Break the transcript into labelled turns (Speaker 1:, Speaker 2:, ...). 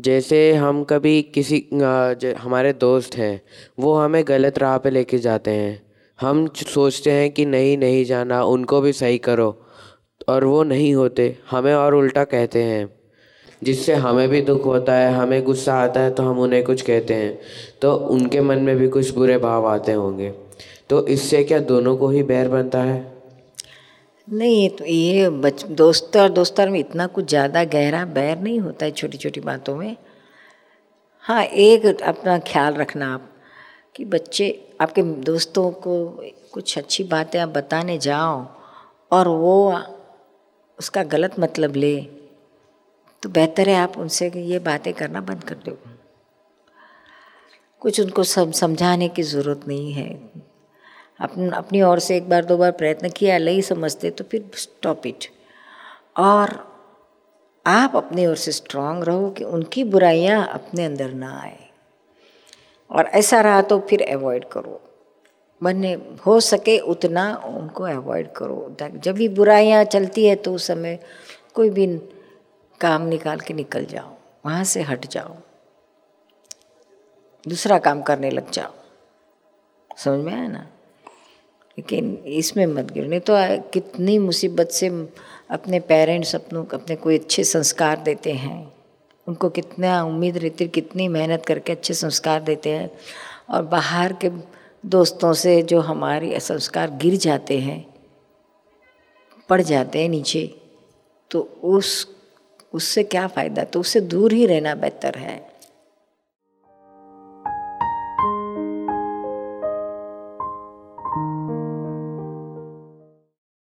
Speaker 1: जैसे हम कभी किसी हमारे दोस्त हैं, वो हमें गलत राह पे लेके जाते हैं। हम सोचते हैं कि नहीं नहीं जाना, उनको भी सही करो, और वो नहीं होते, हमें और उल्टा कहते हैं, जिससे हमें भी दुख होता है, हमें गुस्सा आता है तो हम उन्हें कुछ कहते हैं तो उनके मन में भी कुछ बुरे भाव आते होंगे। तो इससे क्या दोनों को ही बैर बनता है?
Speaker 2: नहीं तो ये बच दोस्त और दोस्तर में इतना कुछ ज़्यादा गहरा बैर नहीं होता है छोटी छोटी बातों में। हाँ एक अपना ख्याल रखना आप, कि बच्चे, आपके दोस्तों को कुछ अच्छी बातें आप बताने जाओ और वो उसका गलत मतलब ले तो बेहतर है आप उनसे ये बातें करना बंद कर दो। कुछ उनको सब समझाने की ज़रूरत नहीं है। अपन अपनी ओर से एक बार दो बार प्रयत्न किया, नहीं समझते तो फिर स्टॉप इट और आप अपनी ओर से स्ट्रांग रहो कि उनकी बुराइयाँ अपने अंदर ना आए। और ऐसा रहा तो फिर अवॉइड करो। बनने हो सके उतना उनको अवॉइड करो। जब भी बुराइयाँ चलती है तो उस समय कोई भी काम निकाल के निकल जाओ, वहाँ से हट जाओ। दूसरा काम करने लग जाओ। समझ में आया ना? लेकिन इसमें मत गिर। नहीं तो कितनी मुसीबत से अपने पेरेंट्स अपनों, अपने कोई अच्छे संस्कार देते हैं। उनको कितना उम्मीद रहती है, कितनी मेहनत करके अच्छे संस्कार देते हैं। और बाहर के दोस्तों से जो हमारे संस्कार गिर जाते हैं, पड़ जाते हैं नीचे तो उस, उससे क्या फ़ायदा? तो उससे दूर ही रहना बेहतर है।